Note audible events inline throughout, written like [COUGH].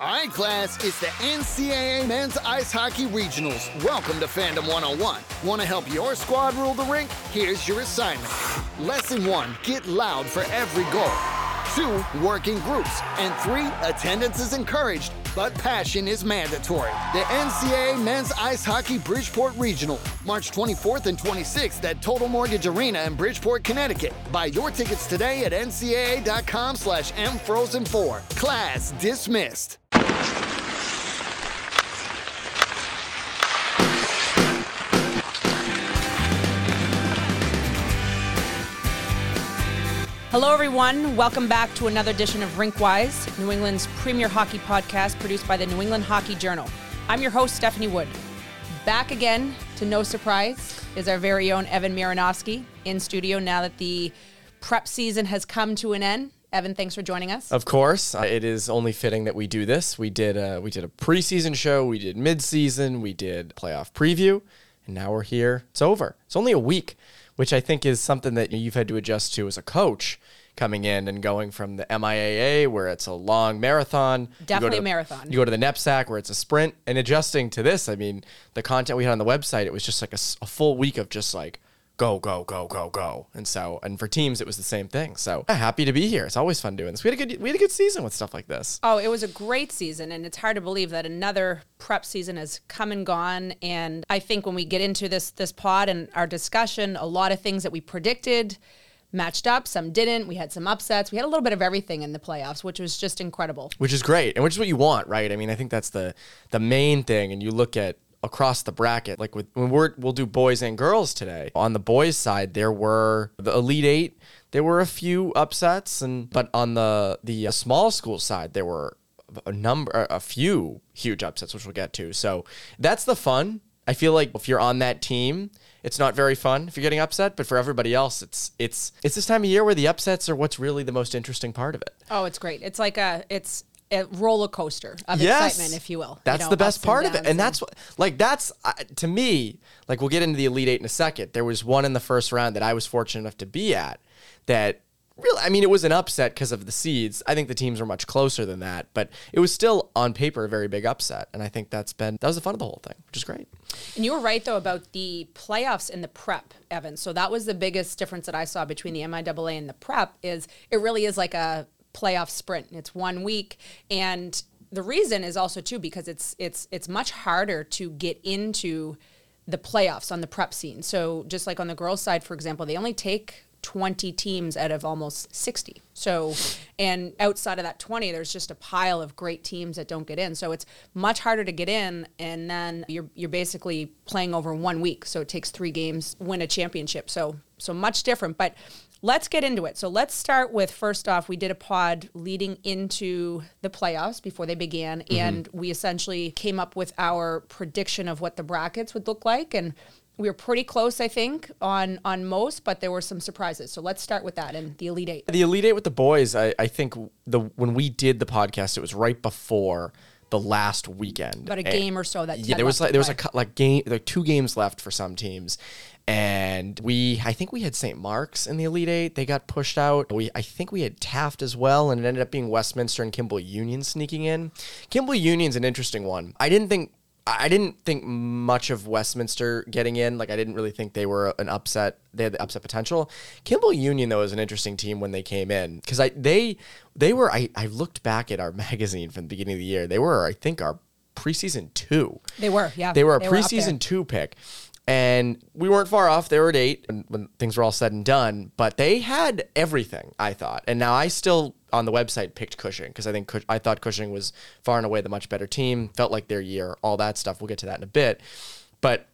All right, class, it's the NCAA Men's Ice Hockey Regionals. Welcome to Fandom 101. Want to help your squad rule the rink? Here's your assignment. Lesson one get loud for every goal. Two, work in groups. And three, attendance is encouraged, but passion is mandatory. The NCAA Men's Ice Hockey Bridgeport Regional, March 24th and 26th at Total Mortgage Arena in Bridgeport, Connecticut. Buy your tickets today at ncaa.com slash mfrozen4. Class dismissed. Hello, everyone. Welcome back to another edition of Rinkwise, New England's premier hockey podcast produced by the New England Hockey Journal. I'm your host, Stephanie Wood. Back again, to no surprise, is our very own Evan Marinofsky in studio now that the prep season has come to an end. Evan, thanks for joining us. Of course, uh, it is only fitting that we do this. We did a, we did a preseason show, we did midseason, we did playoff preview, and now we're here. It's over. It's only a week, which I think is something that you've had to adjust to as a coach coming in and going from the MIAA where it's a long marathon. Definitely a marathon. You go to the NEPSAC where it's a sprint and adjusting to this. I mean, the content we had on the website, it was just like a full week of just like go, go, go, go, go. And so, and for teams, it was the same thing. So happy to be here. It's always fun doing this. We had a good, we had a good season with stuff like this. Oh, it was a great season, and it's hard to believe that another prep season has come and gone. And I think when we get into this this pod and our discussion, a lot of things that we predicted matched up, some didn't. We had some upsets. We had a little bit of everything in the playoffs, which was just incredible. which is great and which is what you want right i mean i think that's the the main thing and you look at across the bracket. Like with when we're we'll do boys and girls today. On the boys side there were the elite eight. There were a few upsets and but on the the uh, small school side there were a number a few huge upsets which we'll get to. So that's the fun. I feel like if you're on that team it's not very fun if you're getting upset but for everybody else it's it's it's this time of year where the upsets are what's really the most interesting part of it. Oh, it's great. It's like a it's a roller coaster of Yes. excitement, if you will. You That's know, the best part of it. downs And that's what, like, that's, uh, to me, like, we'll get into the Elite Eight in a second. There was one in the first round that I was fortunate enough to be at that really, I mean, it was an upset because of the seeds. I think the teams were much closer than that, but it was still on paper a very big upset. And I think that's been, that was the fun of the whole thing, which is great. And you were right though about the playoffs and the prep, Evan. So that was the biggest difference that I saw between the MIAA and the prep is it really is like a playoff sprint. It's one week and the reason is also too because it's it's it's much harder to get into the playoffs on the prep scene. So just like on the girls side for example, they only take 20 teams out of almost 60. So, and outside of that 20, there's just a pile of great teams that don't get in. So it's much harder to get in, and then you're you're basically playing over one week. So it takes three games, win a championship. So so much different. But let's get into it. So let's start with first off, we did a pod leading into the playoffs before they began, mm-hmm. and we essentially came up with our prediction of what the brackets would look like and we were pretty close, I think, on on most, but there were some surprises. So let's start with that and the Elite Eight. The Elite Eight with the boys, I, I think the when we did the podcast, it was right before the last weekend. About a And- game or so that yeah, there was like there was a like game like two games left for some teams, and we I think we had St. Mark's in the Elite Eight. They got pushed out. We I think we had Taft as well, and it ended up being Westminster and Kimball Union sneaking in. Kimball Union's an interesting one. I didn't think. I didn't think much of Westminster getting in. Like I didn't really think they were an upset. They had the upset potential. Kimball Union though is an interesting team when they came in because I they they were I I looked back at our [LAUGHS] magazine from the beginning of the year. They were I think our preseason two. They were, yeah. They were a They were preseason two pick. And we weren't far off. They were at eight when, when things were all said and done. But they had everything, I thought. And now I still, on the website, picked Cushing because I think Cush- I thought Cushing was far and away the much better team. Felt like their year, all that stuff. We'll get to that in a bit. But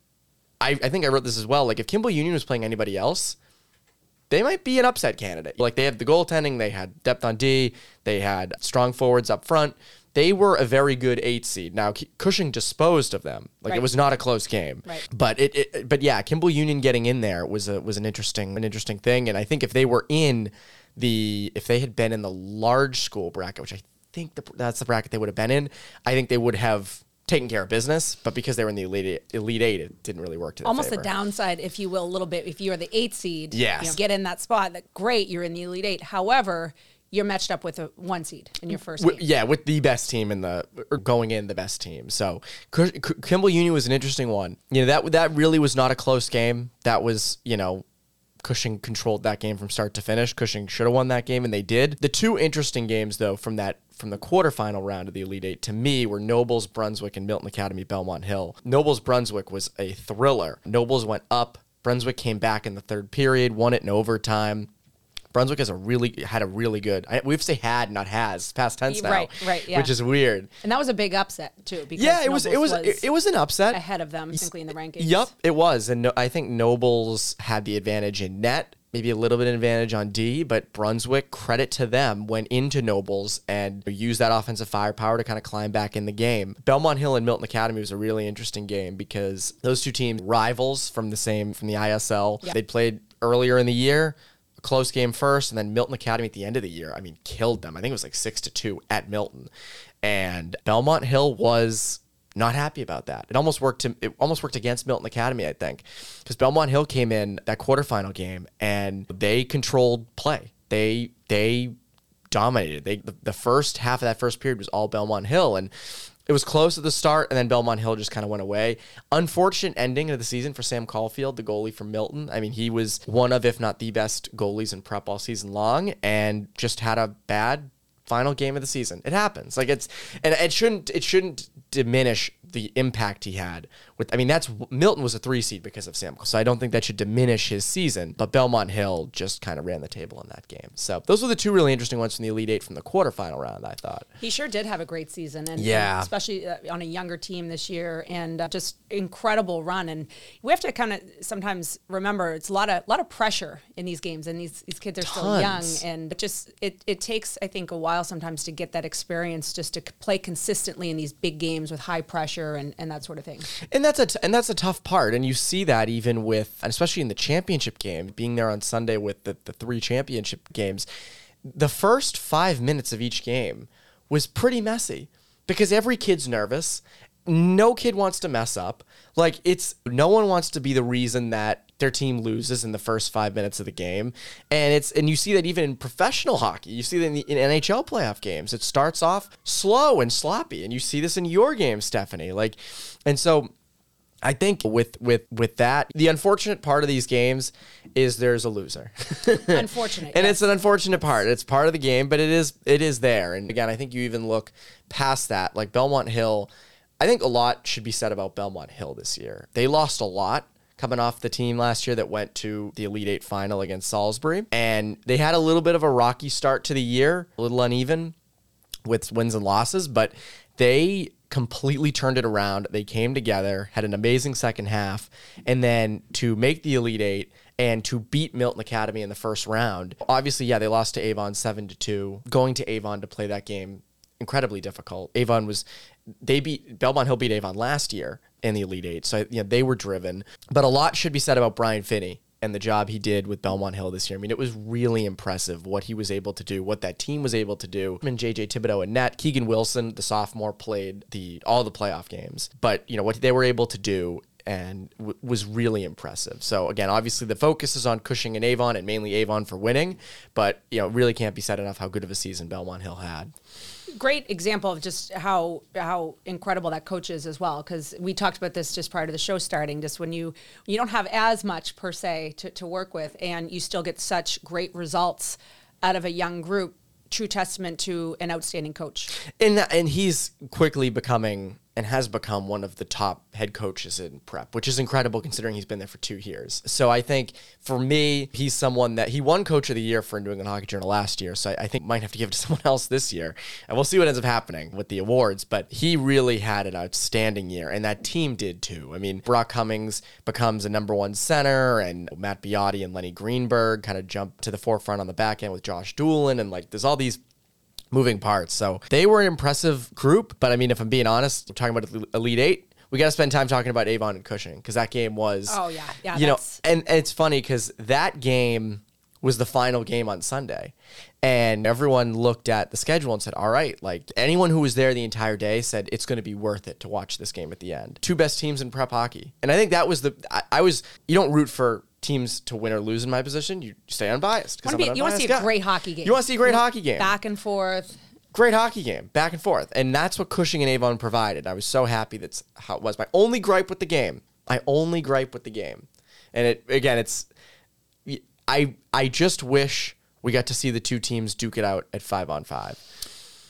I, I think I wrote this as well. Like, if Kimball Union was playing anybody else, they might be an upset candidate. Like they have the goaltending, they had depth on D, they had strong forwards up front. They were a very good eight seed. Now Cushing disposed of them. Like Right. it was not a close game. Right. But it, it but yeah, Kimball Union getting in there was a was an interesting an interesting thing. And I think if they were in the if they had been in the large school bracket, which I think the, that's the bracket they would have been in, I think they would have taken care of business. But because they were in the elite elite eight, it didn't really work to Almost favor. the downside, if you will, a little bit. If you're the eight seed, Yes. you know, get in that spot. That great, you're in the Elite Eight. However, you're matched up with a one seed in your first game. yeah, with the best team in the or going in the best team. So Kimball Union was an interesting one. You know that that really was not a close game. That was you know. Cushing controlled that game from start to finish. Cushing should have won that game, and they did. The two interesting games, though, from that from the quarterfinal round of the Elite Eight to me were Nobles, Brunswick, and Milton Academy, Belmont Hill. Nobles, Brunswick was a thriller. Nobles went up. Brunswick came back in the third period, won it in overtime. Brunswick has a really had a really good. I, we have to say had, not has, past tense now, Right, right, yeah. which is weird. And that was a big upset too. Because Yeah, it was. It Nobles was. It, it was an upset. ahead of them, simply in the rankings. Yup, it was, and no, I think Nobles had the advantage in net, maybe a little bit of advantage on D, but Brunswick, credit to them, went into Nobles and used that offensive firepower to kind of climb back in the game. Belmont Hill and Milton Academy was a really interesting game because those two teams rivals from the same from the ISL. Yeah. They played earlier in the year. Close game first, and then Milton Academy at the end of the year. I mean, killed them. I think it was like six to two at Milton, and Belmont Hill was not happy about that. It almost worked to it almost worked against Milton Academy, I think, because Belmont Hill came in that quarterfinal game and they controlled play. They they dominated. They the, the first half of that first period was all Belmont Hill and it was close at the start and then Belmont Hill just kind of went away. Unfortunate ending of the season for Sam Caulfield, the goalie from Milton. I mean, he was one of if not the best goalies in prep all season long and just had a bad final game of the season. It happens. Like it's and it shouldn't it shouldn't diminish the impact he had with I mean that's Milton was a 3 seed because of Sam. So I don't think that should diminish his season, but Belmont Hill just kind of ran the table in that game. So those were the two really interesting ones from the Elite 8 from the quarterfinal round, I thought. He sure did have a great season, and Yeah. especially uh, on a younger team this year, and uh, just incredible run. And we have to kind of sometimes remember it's a lot of lot of pressure in these games, and these these kids are still young, and it just it it takes I think a while sometimes to get that experience just to play consistently in these big games with high pressure and and that sort of thing. And that's a t- and that's a tough part, and you see that even with, especially in the championship game, being there on Sunday with the, the three championship games, the first five minutes of each game was pretty messy because every kid's nervous. No kid wants to mess up. Like it's no one wants to be the reason that their team loses in the first five minutes of the game, and it's and you see that even in professional hockey, you see that in the in NHL playoff games, it starts off slow and sloppy, and you see this in your game, Stephanie. Like, and so I think with with with that, the unfortunate part of these games is there's a loser. [LAUGHS] Unfortunate, and yes. it's an unfortunate part. It's part of the game, but it is it is there. And again, I think you even look past that. Like Belmont Hill, I think a lot should be said about Belmont Hill this year. They lost a lot coming off the team last year that went to the Elite Eight final against Salisbury, and they had a little bit of a rocky start to the year, a little uneven with wins and losses, but they completely turned it around. They came together, had an amazing second half, and then to make the Elite Eight and to beat Milton Academy in the first round. Obviously, yeah, they lost to Avon seven to two. Going to Avon to play that game incredibly difficult. Avon was they beat Belmont Hill beat Avon last year in the Elite Eight, so you know they were driven. But a lot should be said about Brian Finney and the job he did with Belmont Hill this year. I mean, it was really impressive what he was able to do, what that team was able to do. And JJ Thibodeau and net, Keegan Wilson, the sophomore, played the all the playoff games. But you know what they were able to do and w- was really impressive. So again, obviously the focus is on Cushing and Avon and mainly Avon for winning, but you know, really can't be said enough how good of a season Belmont Hill had. Great example of just how how incredible that coach is as well because we talked about this just prior to the show starting just when you you don't have as much per se to, to work with and you still get such great results out of a young group true testament to an outstanding coach. And and he's quickly becoming and has become one of the top head coaches in prep, which is incredible considering he's been there for two years. So I think for me, he's someone that he won Coach of the Year for New England Hockey Journal last year. So I, I think might have to give it to [LAUGHS] someone else this year, and we'll see what ends up happening with the awards. But he really had an outstanding year, and that team did too. I mean, Brock Cummings becomes a number one center, and Matt Biotti and Lenny Greenberg kind of jump to the forefront on the back end with Josh Doolin, and like there's all these moving parts. So they were an impressive group. But I mean, if I'm being honest, we're talking about Elite Eight. We got to spend time talking about Avon and Cushing because that game was. Oh, yeah. Yeah, You know, and, and it's funny because that game was the final game on Sunday, and everyone looked at the schedule and said, "All right, like anyone who was there the entire day said it's going to be worth it to watch this game at the end." Two best teams in prep hockey, and I think that was the. I, I was. You don't root for teams to win or lose in my position, you stay unbiased. Be- you want to see a guy. great hockey game. You want to see a great hockey game. Back and forth. Great hockey game, back and forth. And that's what Cushing and Avon provided. I was so happy that's how it was. My only gripe with the game, I only gripe with the game. And it again, it's I I just wish we got to see the two teams duke it out at five on five.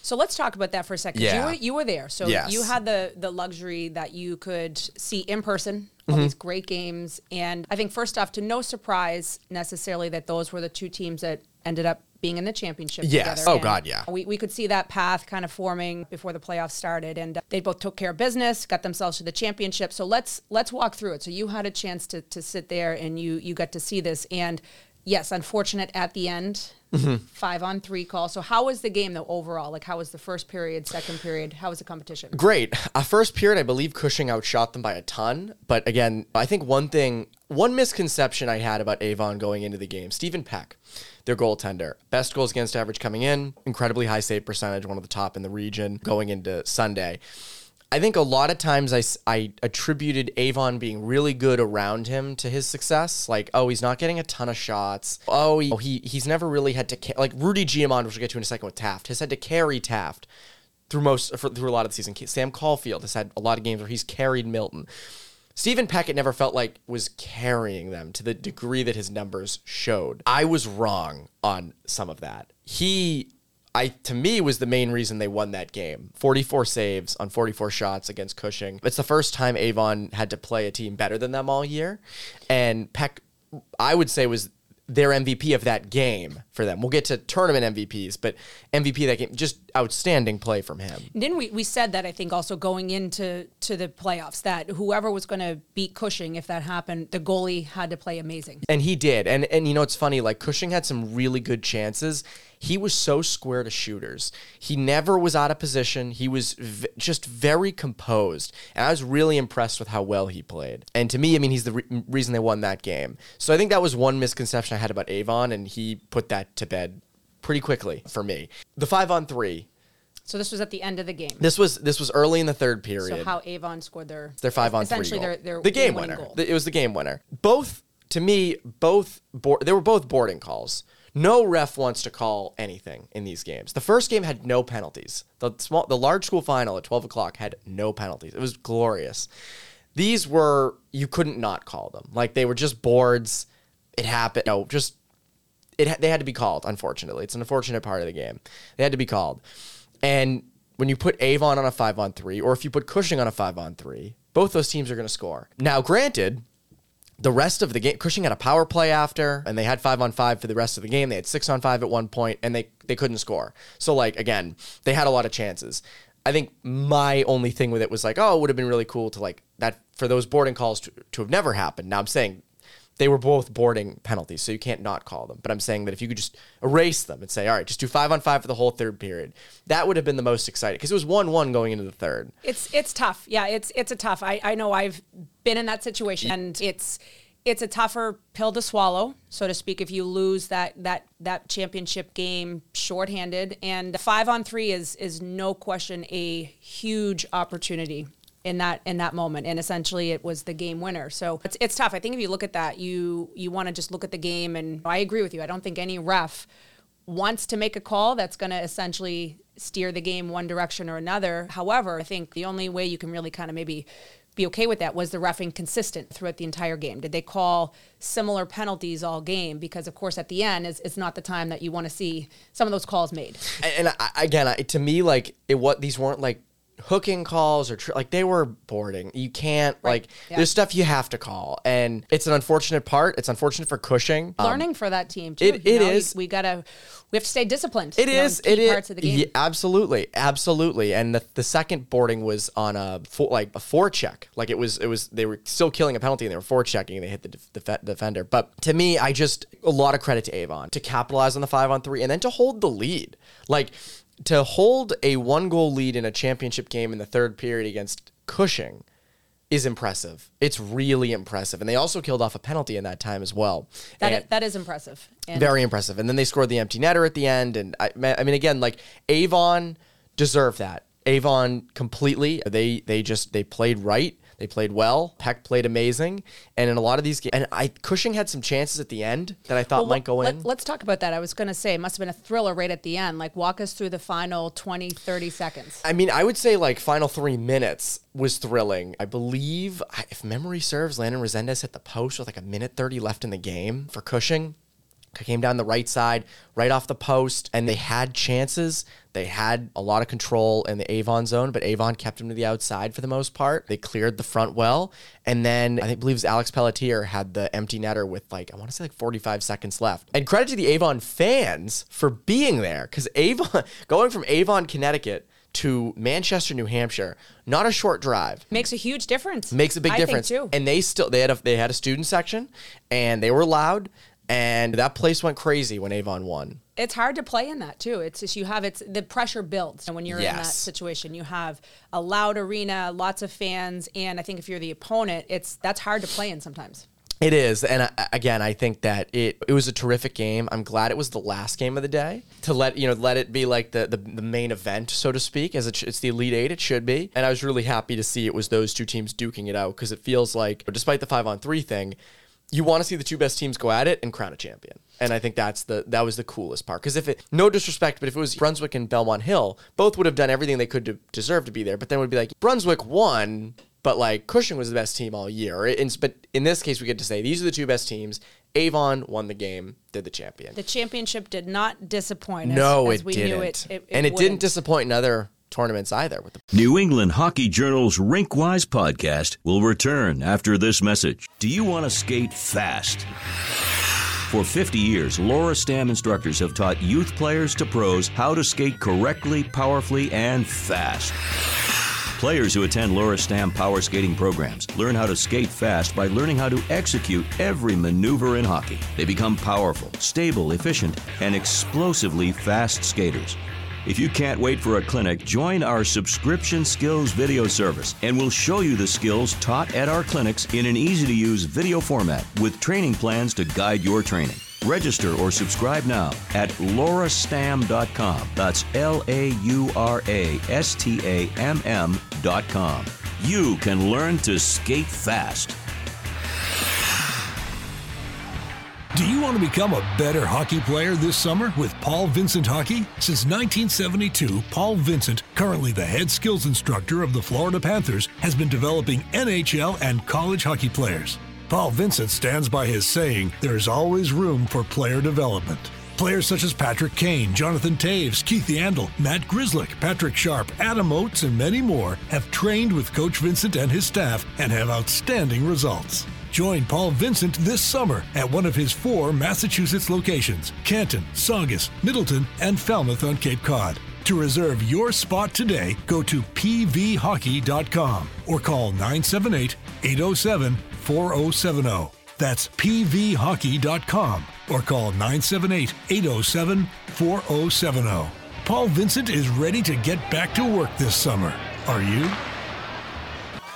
So let's talk about that for a second. You Yeah. were you were there, so Yes. you had the the luxury that you could see in person all Mm-hmm. these great games. And I think first off, to no surprise necessarily that those were the two teams that ended up being in the championship Yes. together. Oh, And God, yeah. We we could see that path kind of forming before the playoffs started, and uh, they both took care of business, got themselves to the championship. So let's let's walk through it. So you had a chance to to sit there and you you got to see this and. Yes, unfortunate at the end, Mm-hmm. five on three call. So how was the game though overall? Like how was the first period, second period? How was the competition? Great. A first period, I believe Cushing outshot them by a ton. But again, I think one thing, one misconception I had about Avon going into the game, Stephen Peck, their goaltender, best goals against average coming in, incredibly high save percentage, one of the top in the region going into Sunday. I think a lot of times I, I attributed Avon being really good around him to his success. Like, oh, he's not getting a ton of shots. Oh, he, oh, he he's never really had to, ca- like Rudy Guimond, which we'll get to in a second with Taft, has had to carry Taft through most for, through a lot of the season. Sam Caulfield has had a lot of games where he's carried Milton. Stephen Peckett never felt like was carrying them to the degree that his numbers showed. I was wrong on some of that. He I to me was the main reason they won that game. 44 saves on 44 shots against Cushing. It's the first time Avon had to play a team better than them all year. And Peck I would say was their MVP of that game for them. We'll get to tournament MVPs, but MVP that game, just outstanding play from him. Didn't we? We said that I think also going into to the playoffs that whoever was going to beat Cushing, if that happened, the goalie had to play amazing. And he did. And and you know it's funny, like Cushing had some really good chances. He was so square to shooters. He never was out of position. He was v- just very composed. And I was really impressed with how well he played. And to me, I mean, he's the re- reason they won that game. So I think that was one misconception I had about Avon, and he put that to bed pretty quickly for me. The five on three. So this was at the end of the game. This was this was early in the third period. So how Avon scored their their five on essentially three. their goal. their the game winner. goal. It was the game winner. Both to me, both board, they were both boarding calls. No ref wants to call anything in these games. The first game had no penalties. The small, the large school final at twelve o'clock had no penalties. It was glorious. These were you couldn't not call them. Like they were just boards. It happened. No, just it they had to be called. Unfortunately, it's an unfortunate part of the game. They had to be called, and when you put Avon on a five on three, or if you put Cushing on a five on three, both those teams are going to score. Now, granted, the rest of the game, Cushing had a power play after, and they had five on five for the rest of the game. They had six on five at one point, and they they couldn't score. So, like again, they had a lot of chances. I think my only thing with it was like, oh, it would have been really cool to like that for those boarding calls to, to have never happened. Now I'm saying they were both boarding penalties, so you can't not call them. But I'm saying that if you could just erase them and say, all right, just do five on five for the whole third period, that would have been the most exciting because it was one one going into the third. It's it's tough. Yeah, it's it's a tough. I I know I've been in that situation, and it's it's a tougher pill to swallow, so to speak. If you lose that that that championship game shorthanded, and five on three is is no question a huge opportunity in that in that moment and essentially it was the game winner so it's, it's tough i think if you look at that you you want to just look at the game and i agree with you i don't think any ref wants to make a call that's going to essentially steer the game one direction or another. However, I think the only way you can really kind of maybe be okay with that was the refing consistent throughout the entire game. Did they call similar penalties all game? Because of course, at the end, is it's not the time that you want to see some of those calls made. And, and I, again, I, to me, like it what these weren't like hooking calls or tr- like they were boarding. You can't Right. like Yeah. there's stuff you have to call, and it's an unfortunate part. It's unfortunate for Cushing. Um, Learning for that team too. it- you it know, is. We, we gotta we have to stay disciplined. It know, is. key It is. parts of the game. Yeah, absolutely, absolutely. And the, the second boarding was on a for, like a forecheck. Like it was. It was. They were still killing a penalty and they were forechecking and they hit the def- defender. But to me, I just a lot of credit to Avon to capitalize on the five on three and then to hold the lead. Like to hold a one goal lead in a championship game in the third period against Cushing is impressive. It's really impressive. And they also killed off a penalty in that time as well. That that is impressive. And very impressive. And then they scored the empty netter at the end. And I, I mean, again, like Avon deserved that. Avon completely. They they just they played right. They played well. Peck played amazing. And in a lot of these games, and I Cushing had some chances at the end that I thought Well, might go let, in. Let's talk about that. I was going to say it must have been a thriller right at the end. Like, walk us through the final 20, 30 seconds. I mean, I would say like final three minutes was thrilling. I believe, if memory serves, Landon Resendez hit the post with like a minute 30 left in the game for Cushing. Came down the right side, right off the post, and they had chances. They had a lot of control in the Avon zone, but Avon kept them to the outside for the most part. They cleared the front well. And then I think believe it was Alex Pelletier had the empty netter with like, I want to say like 45 seconds left. And credit to the Avon fans for being there because Avon, [LAUGHS] going from Avon, Connecticut to Manchester, New Hampshire, not a short drive. Makes a huge difference. Makes a big I think, difference. too. And they still they had a they had a student section and they were loud and that place went crazy when Avon won. it's hard to play in that too. It's just you have it's the pressure builds, and when you're in that situation, you have a loud arena, lots of fans, and I think if you're the opponent, it's that's hard to play in sometimes. It is, and I, again, I think that it it was a terrific game. I'm glad it was the last game of the day to let you know let it be like the the, the main event, so to speak, as it, sh- it's the Elite Eight. It should be, and I was really happy to see it was those two teams duking it out because it feels like, despite the five on three thing, you want to see the two best teams go at it and crown a champion. And I think that's the that was the coolest part because if it no disrespect, but if it was Brunswick and Belmont Hill, both would have done everything they could to deserve to be there. But then it would be like Brunswick won, but like Cushing was the best team all year. But in this case, we get to say these are the two best teams. Avon won the game, they're the champion. The championship did not disappoint us. no, as it we didn't, Knew it, it, and it wouldn't. didn't disappoint in other tournaments either. With the New England Hockey Journal's Rinkwise podcast will return after this message. Do you want to skate fast? For 50 years, Laura Stamm instructors have taught youth players to pros how to skate correctly, powerfully, and fast. Players who attend Laura Stamm power skating programs learn how to skate fast by learning how to execute every maneuver in hockey. They become powerful, stable, efficient, and explosively fast skaters. If you can't wait for a clinic, join our subscription skills video service and we'll show you the skills taught at our clinics in an easy to use video format with training plans to guide your training. Register or subscribe now at laurastamm.com. That's L A U R A S T A M M.com. You can learn to skate fast. Do you want to become a better hockey player this summer with Paul Vincent Hockey? Since 1972, Paul Vincent, currently the head skills instructor of the Florida Panthers, has been developing NHL and college hockey players. Paul Vincent stands by his saying, there's always room for player development. Players such as Patrick Kane, Jonathan Toews, Keith Yandle, Matt Grzelcyk, Patrick Sharp, Adam Oates, and many more have trained with Coach Vincent and his staff and have outstanding results. Join Paul Vincent this summer at one of his four Massachusetts locations Canton, Saugus, Middleton, and Falmouth on Cape Cod. To reserve your spot today, go to pvhockey.com or call 978 807 4070. That's pvhockey.com or call 978 807 4070. Paul Vincent is ready to get back to work this summer. Are you?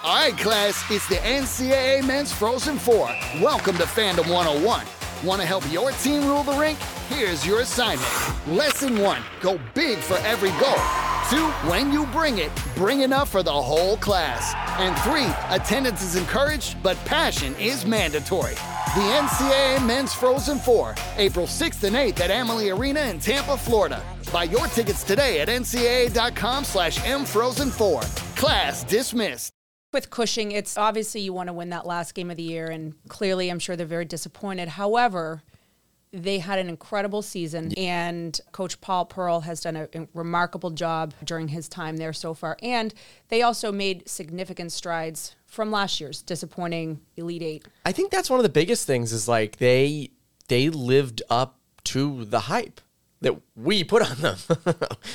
All right, class, it's the NCAA Men's Frozen Four. Welcome to Fandom 101. Want to help your team rule the rink? Here's your assignment. Lesson one go big for every goal. Two, when you bring it, bring enough for the whole class. And three, attendance is encouraged, but passion is mandatory. The NCAA Men's Frozen Four, April 6th and 8th at Amalie Arena in Tampa, Florida. Buy your tickets today at ncaa.com slash mfrozen4. Class dismissed. With Cushing, it's obviously you want to win that last game of the year, and clearly, I'm sure they're very disappointed. However, they had an incredible season, and Coach Paul Pearl has done a, a remarkable job during his time there so far. And they also made significant strides from last year's disappointing Elite Eight. I think that's one of the biggest things is like they they lived up to the hype that we put on them. [LAUGHS]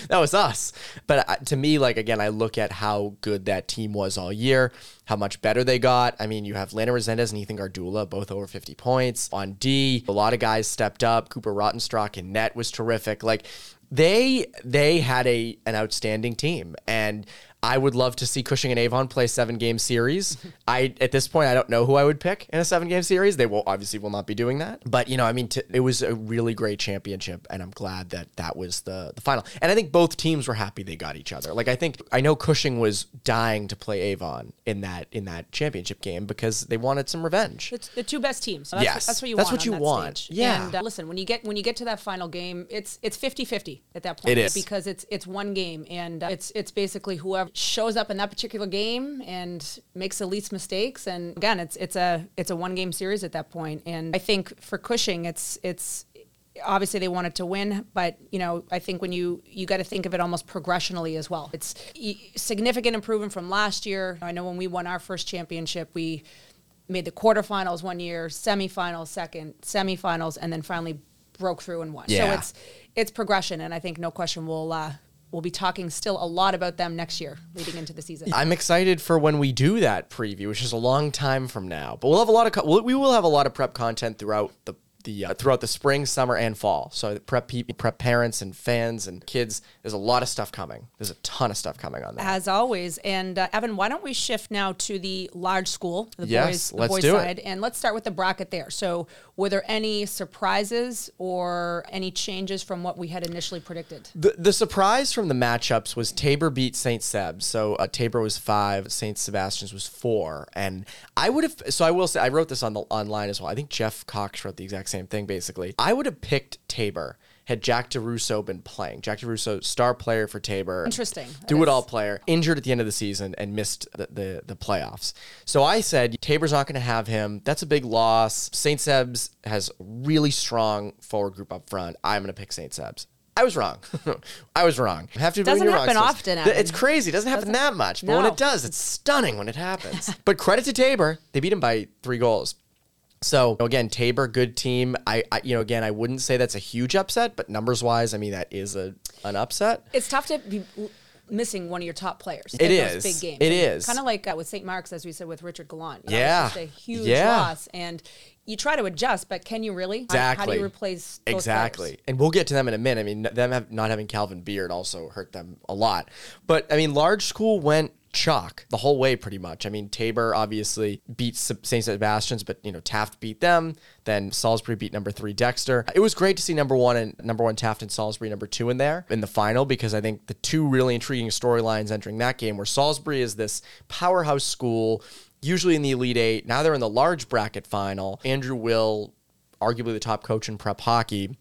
that was us. But to me, like again, I look at how good that team was all year, how much better they got. I mean, you have Landon Resendez and Ethan Gardula, both over 50 points. On D, a lot of guys stepped up. Cooper Rottenstock and net was terrific. Like they they had a an outstanding team and I would love to see Cushing and Avon play seven game series. [LAUGHS] I at this point I don't know who I would pick in a seven game series. They will obviously will not be doing that. But you know, I mean, t- it was a really great championship, and I'm glad that that was the the final. And I think both teams were happy they got each other. Like I think I know Cushing was dying to play Avon in that in that championship game because they wanted some revenge. It's the two best teams. So that's, Yes, what, that's what you that's want. what you that want. stage. Yeah. And uh, listen, when you get when you get to that final game, it's it's 50-50 at that point. It is. because it's it's one game, and uh, it's it's basically whoever shows up in that particular game and makes the least mistakes. And again, it's it's a it's a one game series at that point. And I think for Cushing, it's it's obviously they wanted to win but you know i think when you you got to think of it almost progressionally as well it's significant improvement from last year i know when we won our first championship we made the quarterfinals one year semifinals second semifinals and then finally broke through and won so it's it's progression and i think no question we'll uh we'll be talking still a lot about them next year leading into the season I'm excited for when we do that preview, which is a long time from now. But we'll have a lot of co- we will have a lot of prep content throughout the the uh, throughout the spring, summer, and fall. So prep people, prep parents and fans and kids. There's a lot of stuff coming. There's a ton of stuff coming on that. as always. And uh, Evan, why don't we shift now to the large school, the Yes, boys, the boys do it. side, and let's start with the bracket there. So, were there any surprises or any changes from what we had initially predicted? The, the surprise from the matchups was Tabor beat St. Seb. So uh, Tabor was five, St. Sebastian's was four, and I would have. So I will say, I wrote this on the online as well. I think Jeff Cox wrote the exact same thing. Basically, I would have picked Tabor had Jack DeRusso been playing. Jack DeRusso, star player for Tabor, Interesting. Do it all player, injured at the end of the season and missed the the, the playoffs. So I said Tabor's not going to have him. That's a big loss. St. Seb's has really strong forward group up front. I'm going to pick St. Seb's. I was wrong. [LAUGHS] I was wrong. I have to Doesn't happen wrong, often, Th- It's crazy. It doesn't happen that much. But when it does, it's stunning when it happens. [LAUGHS] but credit to Tabor. They beat him by three goals. So again, Tabor, good team. I, I, you know, again, I wouldn't say that's a huge upset, but numbers wise, I mean, that is a an upset. It's tough to be missing one of your top players. It in is. Those big games. It is. Kind of like uh, with St. Mark's, as we said with Richard Gallant. Was Yeah. just a huge Yeah. loss. And you try to adjust, but can you really? How- How, do Exactly. you replace exactly? players? And we'll get to them in a minute. I mean, them have, not having Calvin Beard also hurt them a lot. But I mean, large school went chalk the whole way pretty much. I mean, Tabor obviously beat St. Sebastian's, but you know Taft beat them. Then Salisbury beat number three Dexter. It was great to see number one and number one Taft and Salisbury number two in there in the final because I think the two really intriguing storylines entering that game were Salisbury is this powerhouse school. Usually in the Elite Eight. Now they're in the large bracket final. Andrew Will arguably the top coach in prep hockey.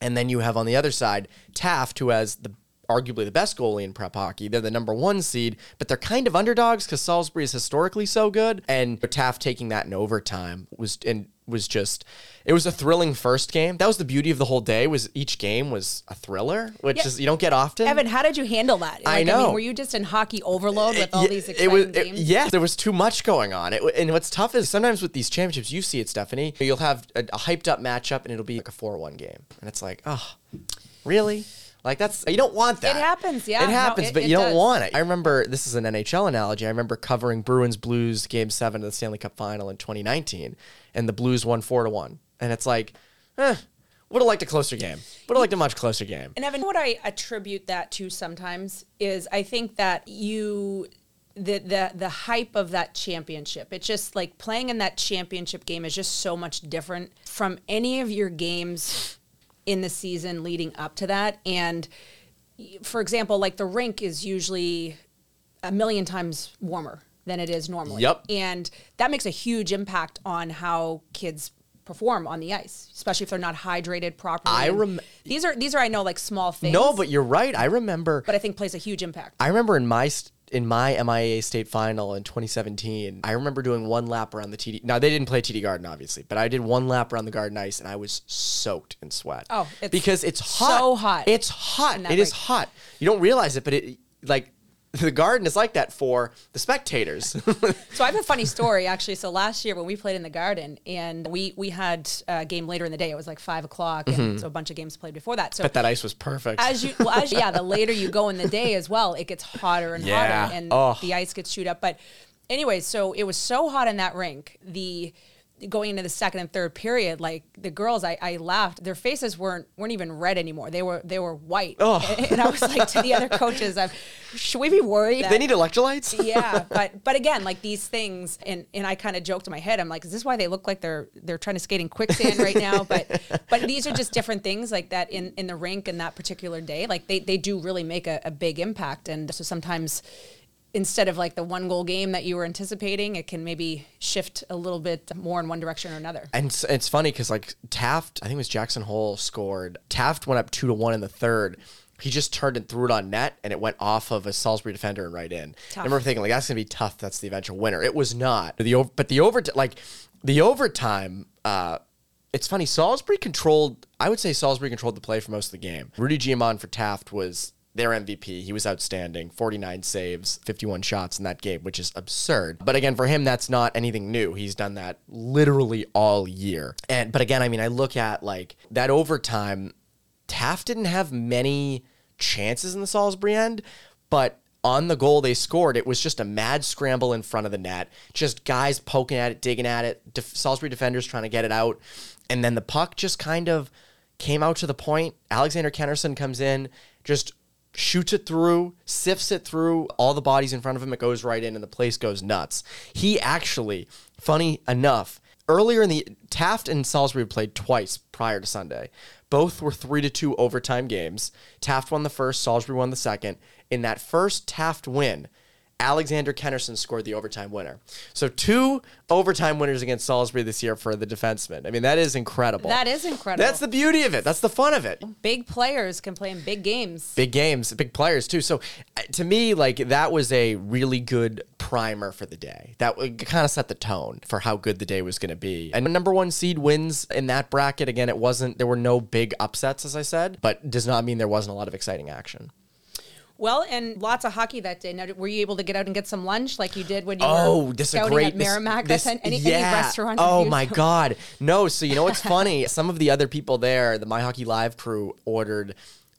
And then you have on the other side Taft, who has the arguably the best goalie in prep hockey. They're the number one seed, but they're kind of underdogs because Salisbury is historically so good. And Taft taking that in overtime was and was just it was a thrilling first game. That was the beauty of the whole day. Was each game was a thriller, which Yeah. is you don't get often. Evan, how did you handle that? I Like, know. mean, were you just in hockey overload with all Yeah, these it exciting was, it- games? yeah, there was too much going on. It, and what's tough is sometimes with these championships, you see it, Stephanie. You'll have a, a hyped up matchup, and it'll be like a four-one game, and it's like, oh, really? Like that's you don't want that. It happens, yeah. It No, happens, it- but it you don't want it. I remember this is an NHL analogy. I remember covering Bruins Blues Game Seven of the Stanley Cup Final in 2019, and the Blues won four to one, and it's like, eh, would have liked a closer game. Would have liked a much closer game. And Evan, what I attribute that to sometimes is I think that you the the the hype of that championship. It's just like playing in that championship game is just so much different from any of your games in the season leading up to that. And for example, like the rink is usually a million times warmer than it is normally. Yep. And that makes a huge impact on how kids perform on the ice, especially if they're not hydrated properly. I rem- these are these are I know like small things. No, but you're right. I remember. but I think plays a huge impact. I remember in my st- in my MIAA state final in 2017, I remember doing one lap around the TD. Now they didn't play TD Garden obviously, but I did one lap around the Garden Ice and I was soaked in sweat. Oh, it's because it's hot. so hot It's hot. It is hot. You don't realize it, but it like the Garden is like that for the spectators. [LAUGHS] So I have a funny story actually. So last year when we played in the Garden and we we had a game later in the day, it was like five o'clock, and mm-hmm. so a bunch of games played before that. So but that ice was perfect. as you, well, as yeah, the [LAUGHS] later you go in the day as well, it gets hotter and Yeah. hotter, and Oh. the ice gets chewed up. But anyway, so it was so hot in that rink. The going into the second and third period, like the girls, I, I laughed. Their faces weren't weren't even red anymore. They were they were white. Oh. And, [LAUGHS] and I was like to the other coaches, I'm, should we be worried? They need electrolytes. [LAUGHS] yeah, [LAUGHS] but but again, like these things, and and I kind of joked in my head, I'm like, is this why they look like they're they're trying to skate in quicksand right now? But but these are just different things like that in in the rink in that particular day. Like they they do really make a, a big impact, and so sometimes. Instead of like the one goal game that you were anticipating, it can maybe shift a little bit more in one direction or another. And it's, it's funny because like Taft, I think it was Jackson Hole scored. Taft went up two to one in the third. He just turned and threw it on net, and it went off of a Salisbury defender and right in. I remember thinking like that's gonna be tough. That's the eventual winner. It was not. The over, but the over like the overtime. Uh, it's funny. Salisbury controlled. I would say Salisbury controlled the play for most of the game. Rudy Guimond for Taft was their MVP. He was outstanding. 49 saves, 51 shots in that game, which is absurd. But again, for him, that's not anything new. He's done that literally all year. And but again, I mean, I look at like that overtime. Taft didn't have many chances in the Salisbury end, but on the goal they scored, it was just a mad scramble in front of the net. Just guys poking at it, digging at it. Def- Salisbury defenders trying to get it out, and then the puck just kind of came out to the point. Alexander Kennerson comes in, just shoots it through, sifts it through all the bodies in front of him. It goes right in, and the place goes nuts. He actually, funny enough, earlier in the Taft and Salisbury played twice prior to Sunday. Both were three to two overtime games. Taft won the first, Salisbury won the second. In that first Taft win, Alexander Kennerson scored the overtime winner. So two overtime winners against Salisbury this year for the defenseman. I mean, that is incredible. That is incredible. That's the beauty of it. That's the fun of it. big players can play in big games. Big games, big players too. So uh, to me, like that was a really good primer for the day. That kind of set the tone for how good the day was going to be. And number one seed wins in that bracket. Again, it wasn't. There were no big upsets, as I said, but does not mean there wasn't a lot of exciting action. Well, and lots of hockey that day. Now, were you able to get out and get some lunch like you did when you Oh, were this scouting great at Merrimack? This, Any, any, yeah. any restaurants? Oh my [LAUGHS] god, no! So you know what's [LAUGHS] funny? Some of the other people there, the My Hockey Live crew, ordered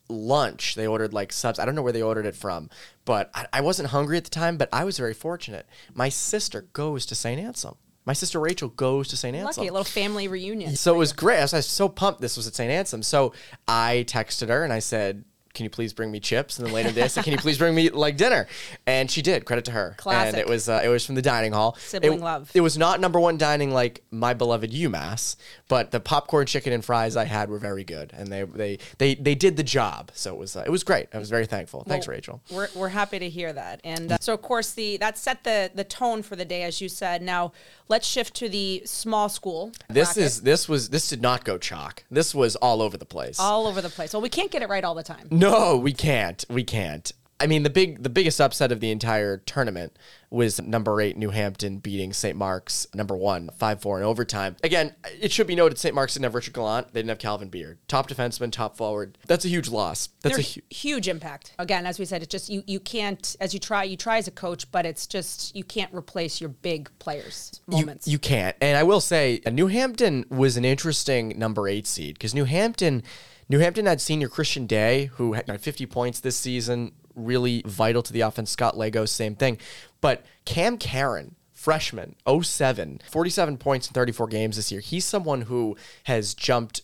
lunch. They ordered like subs. I don't know where they ordered it from, but I, I wasn't hungry at the time. But I was very fortunate. My sister goes to St. Anselm. My sister Rachel goes to St. Anselm. Lucky, a little family reunion. So it was great. I was, I was so pumped this was at St. Anselm. So I texted her and I said, can you please bring me chips? And then later this, can you please bring me like dinner? And she did. Credit to her. And Classic. it was uh, it was from the dining hall. Sibling it, love. It was not number one dining like my beloved UMass, but the popcorn, chicken, and fries I had were very good, and they they they they did the job. So it was uh, it was great. I was very thankful. Thanks, Well, Rachel. We're, we're happy to hear that. And uh, so, of course, the that set the the tone for the day, as you said. Now, let's shift to the small school. This bracket. is this was this did not go chalk. This was all over the place. all over the place. Well, we can't get it right all the time. No, we can't. We can't. I mean, the big, the biggest upset of the entire tournament was number eight New Hampton beating St. Mark's number one five four in overtime. Again, it should be noted St. Mark's didn't have Richard Gallant. They didn't have Calvin Beard, top defenseman, top forward. That's a huge loss. That's They're a hu- huge impact. Again, as we said, it's just you you can't as you try you try as a coach, but it's just you can't replace your big players you, moments. you can't. And I will say, New Hampton was an interesting number eight seed because New Hampton, New Hampton had senior Christian Day who had 50 points this season, really vital to the offense. Scott Lego, same thing. But Cam Karen, freshman, 07, 47 points in 34 games this year. He's someone who has jumped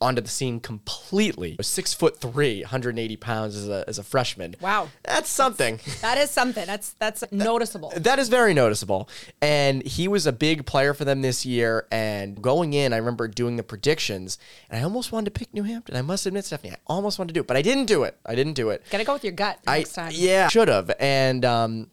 onto the scene completely. Six foot three, 180 pounds as a, as a freshman. Wow. That's something. that is something. That's that's noticeable. That is very noticeable. And he was a big player for them this year. And going in, I remember doing the predictions, and I almost wanted to pick New Hampton. I must admit, Stephanie, I almost wanted to do it, but I didn't do it. I didn't do it. Got to go with your gut I next time. yeah should have. And um,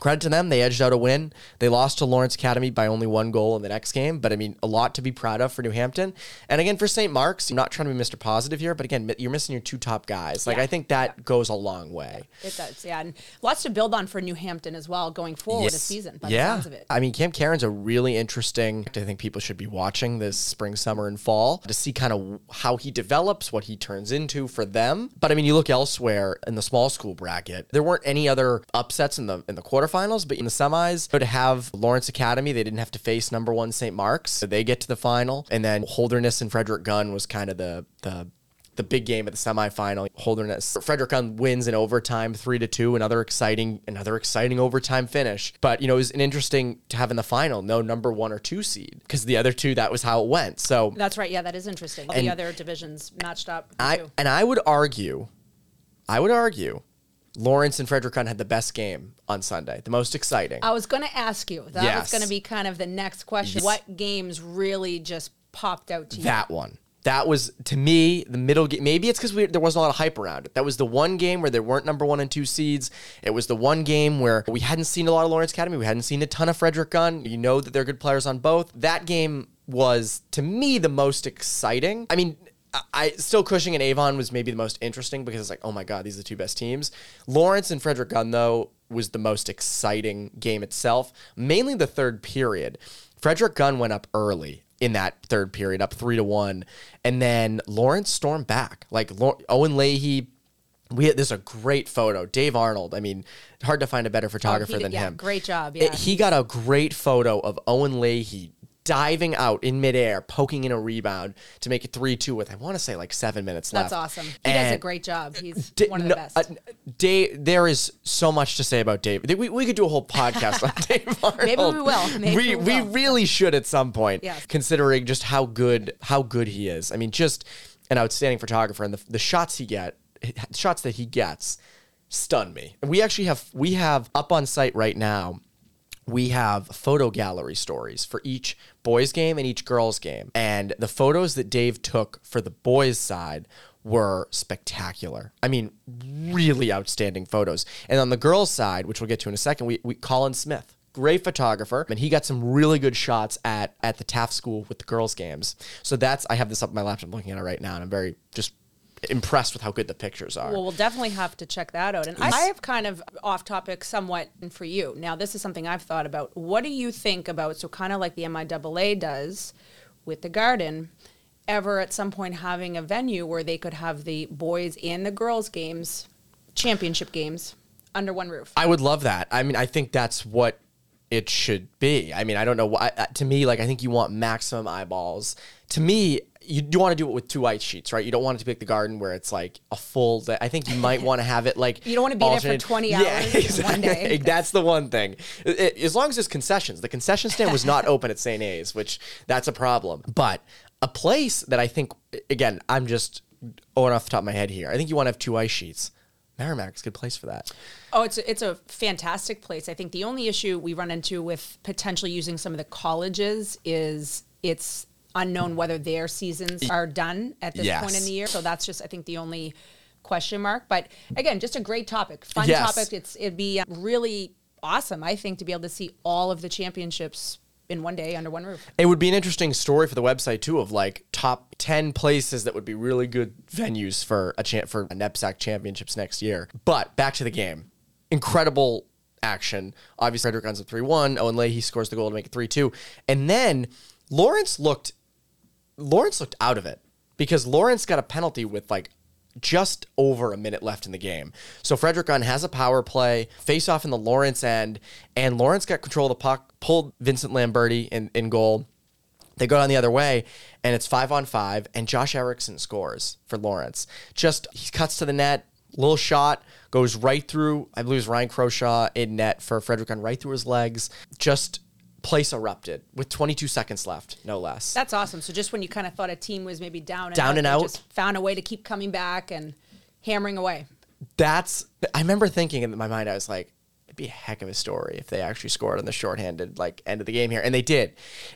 credit to them, they edged out a win. They lost to Lawrence Academy by only one goal in the next game, but I mean a lot to be proud of for New Hampton. And again for St. Mark's, I'm not trying to be Mr. Positive here, but again you're missing your two top guys. Like Yeah. I think that goes a long way. It does, yeah, and lots to build on for New Hampton as well going forward this season. By the yeah. sounds of it. I mean, Cam Karen's a really interesting. I think people should be watching this spring, summer, and fall to see kind of how he develops, what he turns into for them. But I mean, you look elsewhere in the small school bracket, there weren't any other upsets in the in the quarterfinals, but in the semis, but to have Lawrence Academy, they didn't have to face number one St. Mark's. So they get to the final, and then Holderness and Frederick Gunn was kind of the the the big game at the semifinal. Holderness. Frederick Gunn wins in overtime, three to two. Another exciting, another exciting overtime finish. But you know, it was an interesting to have in the final no number one or two seed because the other two that was how it went. So That's right. Yeah, that is interesting. And- the other divisions matched up. I too. and I would argue, I would argue, Lawrence and Frederick Gunn had the best game on Sunday, the most exciting. I was going to ask you. That Yes. was going to be kind of the next question. What games really just popped out to you? that one. That was to me the middle game. Maybe it's because there wasn't a lot of hype around it. That was the one game where there weren't number one and two seeds. It was the one game where we hadn't seen a lot of Lawrence Academy. We hadn't seen a ton of Frederick Gunn. You know that they're good players on both. That game was to me the most exciting. I mean. I- still Cushing and Avon was maybe the most interesting because it's like, oh my god, these are the two best teams. Lawrence and Frederick Gunn though was the most exciting game itself, mainly the third period. Frederick Gunn went up early in that third period, up three to one, and then Lawrence stormed back. Like Owen Leahy, we had, there's a great photo. Dave Arnold. I mean, hard to find a better oh, photographer did- than yeah, him. great job, It- yeah. he got a great photo of Owen Leahy diving out in midair, poking in a rebound to make it three two with I want to say like seven minutes That's left. That's awesome. He does a great job. He's Da- one of the no, best. uh, Dave, there is so much to say about Dave. We, we could do a whole podcast on [LAUGHS] Dave Arnold. we will. Maybe we, we we really should at some point, Yes. considering just how good how good he is. I mean, just an outstanding photographer, and the, the shots he get, shots that he gets, stun me. We actually have we have up on site right now we have photo gallery stories for each boys game and each girls game. And the photos that Dave took for the boys side were spectacular. I mean, really outstanding photos. And on the girls side, which we'll get to in a second, we, we Colin Smith. Great photographer, and he got some really good shots at at the Taft School with the girls' games. So that's I have this up on my laptop, I'm looking at it right now, and I'm very just impressed with how good the pictures are. Well, we'll definitely have to check that out. And I I have kind of off topic somewhat for you. Now, this is something I've thought about. What do you think about, so kind of like the MIAA does with the garden, ever at some point having a venue where they could have the boys and the girls games, championship games, under one roof? I would love that. I mean, I think that's what it should be. I mean, I don't know why. To me, like, I think you want maximum eyeballs. To me, you do want to do it with two ice sheets, right? You don't want it to be like the garden where it's like a full day. I think you might want to have it like [LAUGHS] You don't wanna be there for alternate- 20 Yeah, hours one day. [LAUGHS] That's the one thing. It- it- as long as there's concessions. The concession stand was not [LAUGHS] open at St. A's, which that's a problem. But a place that I think, again, I'm just going off the top of my head here. I think you want to have two ice sheets. Merrimack's a good place for that. Oh, it's a, it's a fantastic place. I think the only issue we run into with potentially using some of the colleges is it's unknown whether their seasons are done at this point in the year. So that's just I think the only question mark. But again, just a great topic, fun Yes. topic. It's it'd be um, really awesome, I think, to be able to see all of the championships in one day under one roof. It would be an interesting story for the website too, of like top ten places that would be really good venues for a cha- for a NEPSAC championships next year. But back to the game, incredible action. Obviously, Frederick up three one. Owen Leahy scores the goal to make it three two, and then Lawrence looked Lawrence looked out of it because Lawrence got a penalty with like just over a minute left in the game. So Frederick Gunn has a power play, face off in the Lawrence end, and Lawrence got control of the puck, pulled Vincent Lamberti in, in goal. They go down the other way, and it's five on five, and Josh Erickson scores for Lawrence. Just he cuts to the net, little shot, goes right through, I believe it was Ryan Croshaw in net for Frederick Gunn, right through his legs. Just place erupted with 22 seconds left, no less. That's awesome. So just when you kind of thought a team was maybe down and Down out, and out. just found a way to keep coming back and hammering away. that's I remember thinking in my mind I was like it'd be a heck of a story if they actually scored on the shorthanded like end of the game here and they did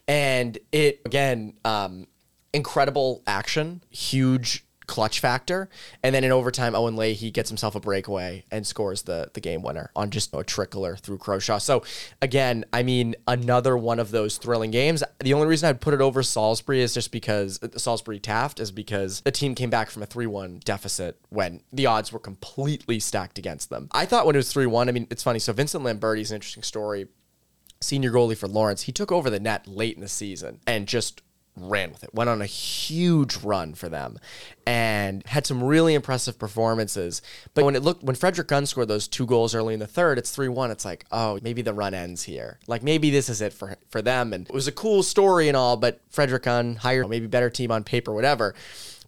and it again um incredible action huge clutch factor and then in overtime Owen Leahy gets himself a breakaway and scores the the game winner on just a trickler through Croshaw so again I mean another one of those thrilling games the only reason I'd put it over Salisbury is just because uh, Salisbury Taft is because the team came back from a 3-1 deficit when the odds were completely stacked against them. I thought when it was 3-1, I mean, it's funny. So Vincent Lamberti is an interesting story. Senior goalie for Lawrence. He took over the net late in the season and just ran with it. Went on a huge run for them and had some really impressive performances. But when it looked when Frederick Gunn scored those two goals early in the third, it's 3-1. It's like, oh, maybe the run ends here. Like maybe this is it for for them. And it was a cool story and all, but Frederick Gunn hired maybe better team on paper, whatever.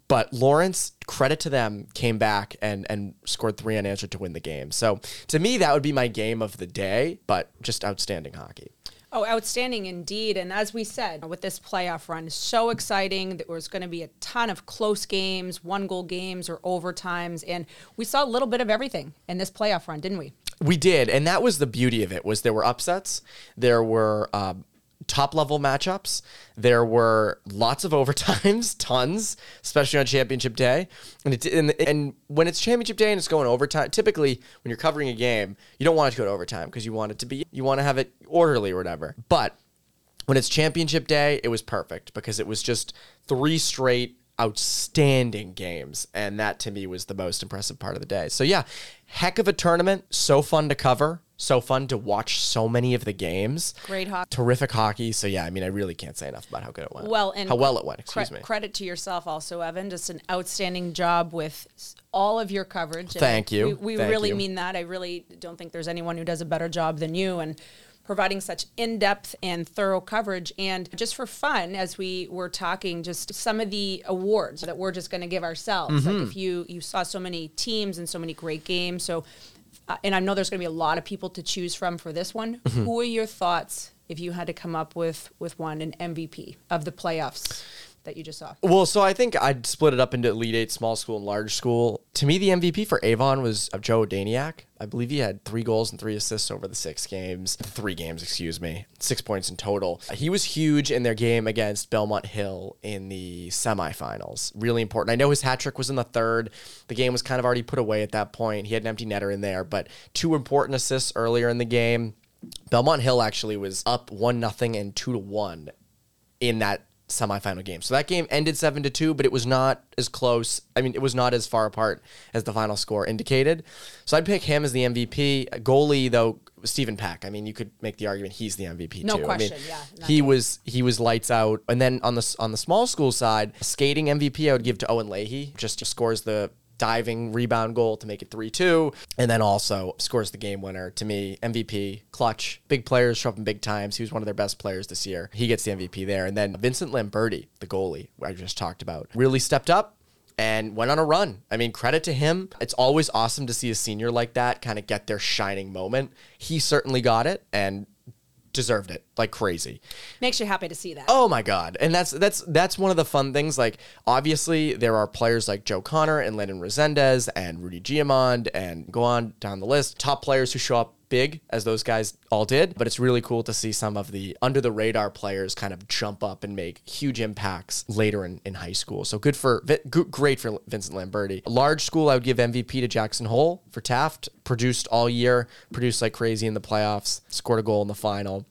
But Lawrence, credit to them, came back and and scored three unanswered to win the game. So to me, that would be my game of the day. But just outstanding hockey. Oh, outstanding indeed. And as we said, with this playoff run, so exciting. There was going to be a ton of close games, one goal games, or overtimes. And we saw a little bit of everything in this playoff run, didn't we? We did, and that was the beauty of it. Was there were upsets, there were um, top level matchups, there were lots of [LAUGHS] overtimes, tons, especially on championship day. And it, and, and when it's championship day and it's going overtime, typically when you're covering a game, you don't want it to go to overtime because you want it to be you want to have it orderly or whatever. But when it's championship day, it was perfect because it was just three straight outstanding games. And that to me was the most impressive part of the day. So, yeah, heck of a tournament. So fun to cover. So fun to watch so many of the games. Great hockey. Terrific hockey. So, yeah, I mean, I really can't say enough about how good it went. Well, and how well it went, cre- excuse me. Credit to yourself also, Evan. Just an outstanding job with all of your coverage. And Thank you. We, we Thank really you. mean that. I really don't think there's anyone who does a better job than you. And providing such in-depth and thorough coverage and just for fun as we were talking just some of the awards that we're just going to give ourselves Mm-hmm. like if you you saw so many teams and so many great games so uh, and I know there's going to be a lot of people to choose from for this one Mm-hmm. who are your thoughts if you had to come up with with one an MVP of the playoffs that you just saw Well, so I think I'd split it up into Elite Eight, small school, and large school. To me, the MVP for Avon was Joe Daniak. I believe he had three goals and three assists over the six games, three games, excuse me, six points in total. He was huge in their game against Belmont Hill in the semifinals. Really important. I know his hat trick was in the third. The game was kind of already put away at that point. He had an empty netter in there, but two important assists earlier in the game. Belmont Hill actually was up one nothing and two to one in that semifinal game. So that game ended 7 to 2, but it was not as close. I mean, it was not as far apart as the final score indicated. So I'd pick him as the MVP. Goalie though Stephen Pack. I mean, you could make the argument he's the MVP No too. question, I mean, yeah, He was he was lights out. And then on the on the small school side, skating MVP I would give to Owen Leahy. Just scores the diving rebound goal to make it 3-2 and then also scores the game winner to me MVP clutch big players in big times he was one of their best players this year he gets the MVP there and then Vincent Lamberti the goalie I just talked about really stepped up and went on a run. I mean, credit to him. It's always awesome to see a senior like that kind of get their shining moment. He certainly got it and deserved it like crazy. makes you happy to see that Oh my god. And that's that's that's one of the fun things like obviously there are players like Joe Connor and Landon Resendez and Rudy Guimond and go on down the list. Top players who show up big as those guys all did, but it's really cool to see some of the under the radar players kind of jump up and make huge impacts later in, in high school. So good for great for Vincent Lamberti. Large school I would give MVP to Jackson Hole for Taft. Produced all year, produced like crazy in the playoffs, scored a goal in the final.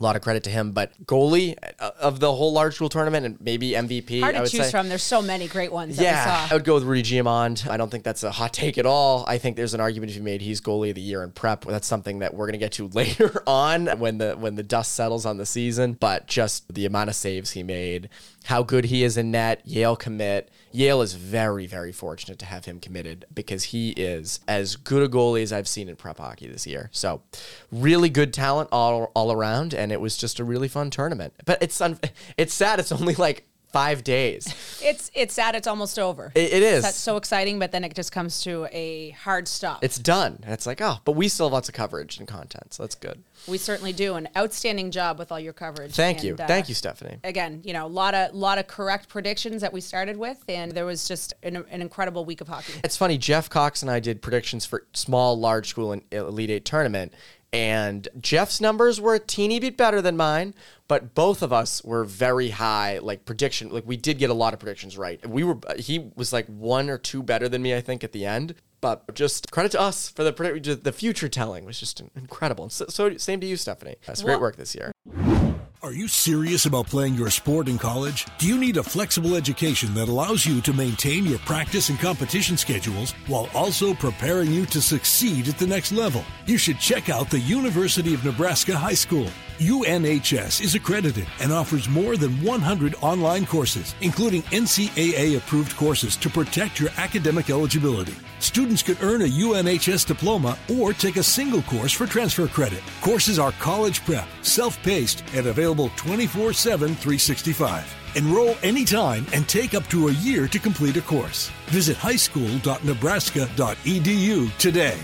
A lot of credit to him, but goalie uh, of the whole large school tournament and maybe MVP. hard I to would choose say. from there's so many great ones that Yeah, I would go with Rudy Guimond. I don't think that's a hot take at all. I think there's an argument to be made. He's goalie of the year in prep. That's something that we're gonna get to [LAUGHS] later on when the when the dust settles on the season. But just the amount of saves he made, how good he is in net. Yale commit. Yale is very very fortunate to have him committed because he is as good a goalie as I've seen in prep hockey this year. So, really good talent all all around, and it was just a really fun tournament. But it's un- [LAUGHS] it's sad. It's only like five days. it's it's sad it's almost over It- it is. that's so exciting but then it just comes to a hard stop It's done. And it's like, oh, but we still have lots of coverage and content, so that's good. We certainly do an outstanding job with all your coverage. Thank you. Uh, Thank you, Stephanie. Again, you know, a lot of lot of correct predictions that we started with, and there was just an, an incredible week of hockey. It's funny, Jeff Cox and I did predictions for small, large school, and Elite Eight tournament. And Jeff's numbers were a teeny bit better than mine, but both of us were very high, like prediction. Like we did get a lot of predictions right. We were, he was like one or two better than me, I think, at the end. But just credit to us for the predict- the future telling was just incredible. And so, so same to you, Stephanie. That's great work this year. Are you serious about playing your sport in college? Do you need a flexible education that allows you to maintain your practice and competition schedules while also preparing you to succeed at the next level? You should check out the University of Nebraska High School. UNHS is accredited and offers more than 100 online courses, including NCAA approved courses to protect your academic eligibility. Students could earn a UNHS diploma or take a single course for transfer credit. Courses are college prep, self paced, and available 24 7 365. Enroll anytime and take up to a year to complete a course. Visit highschool.nebraska.edu today.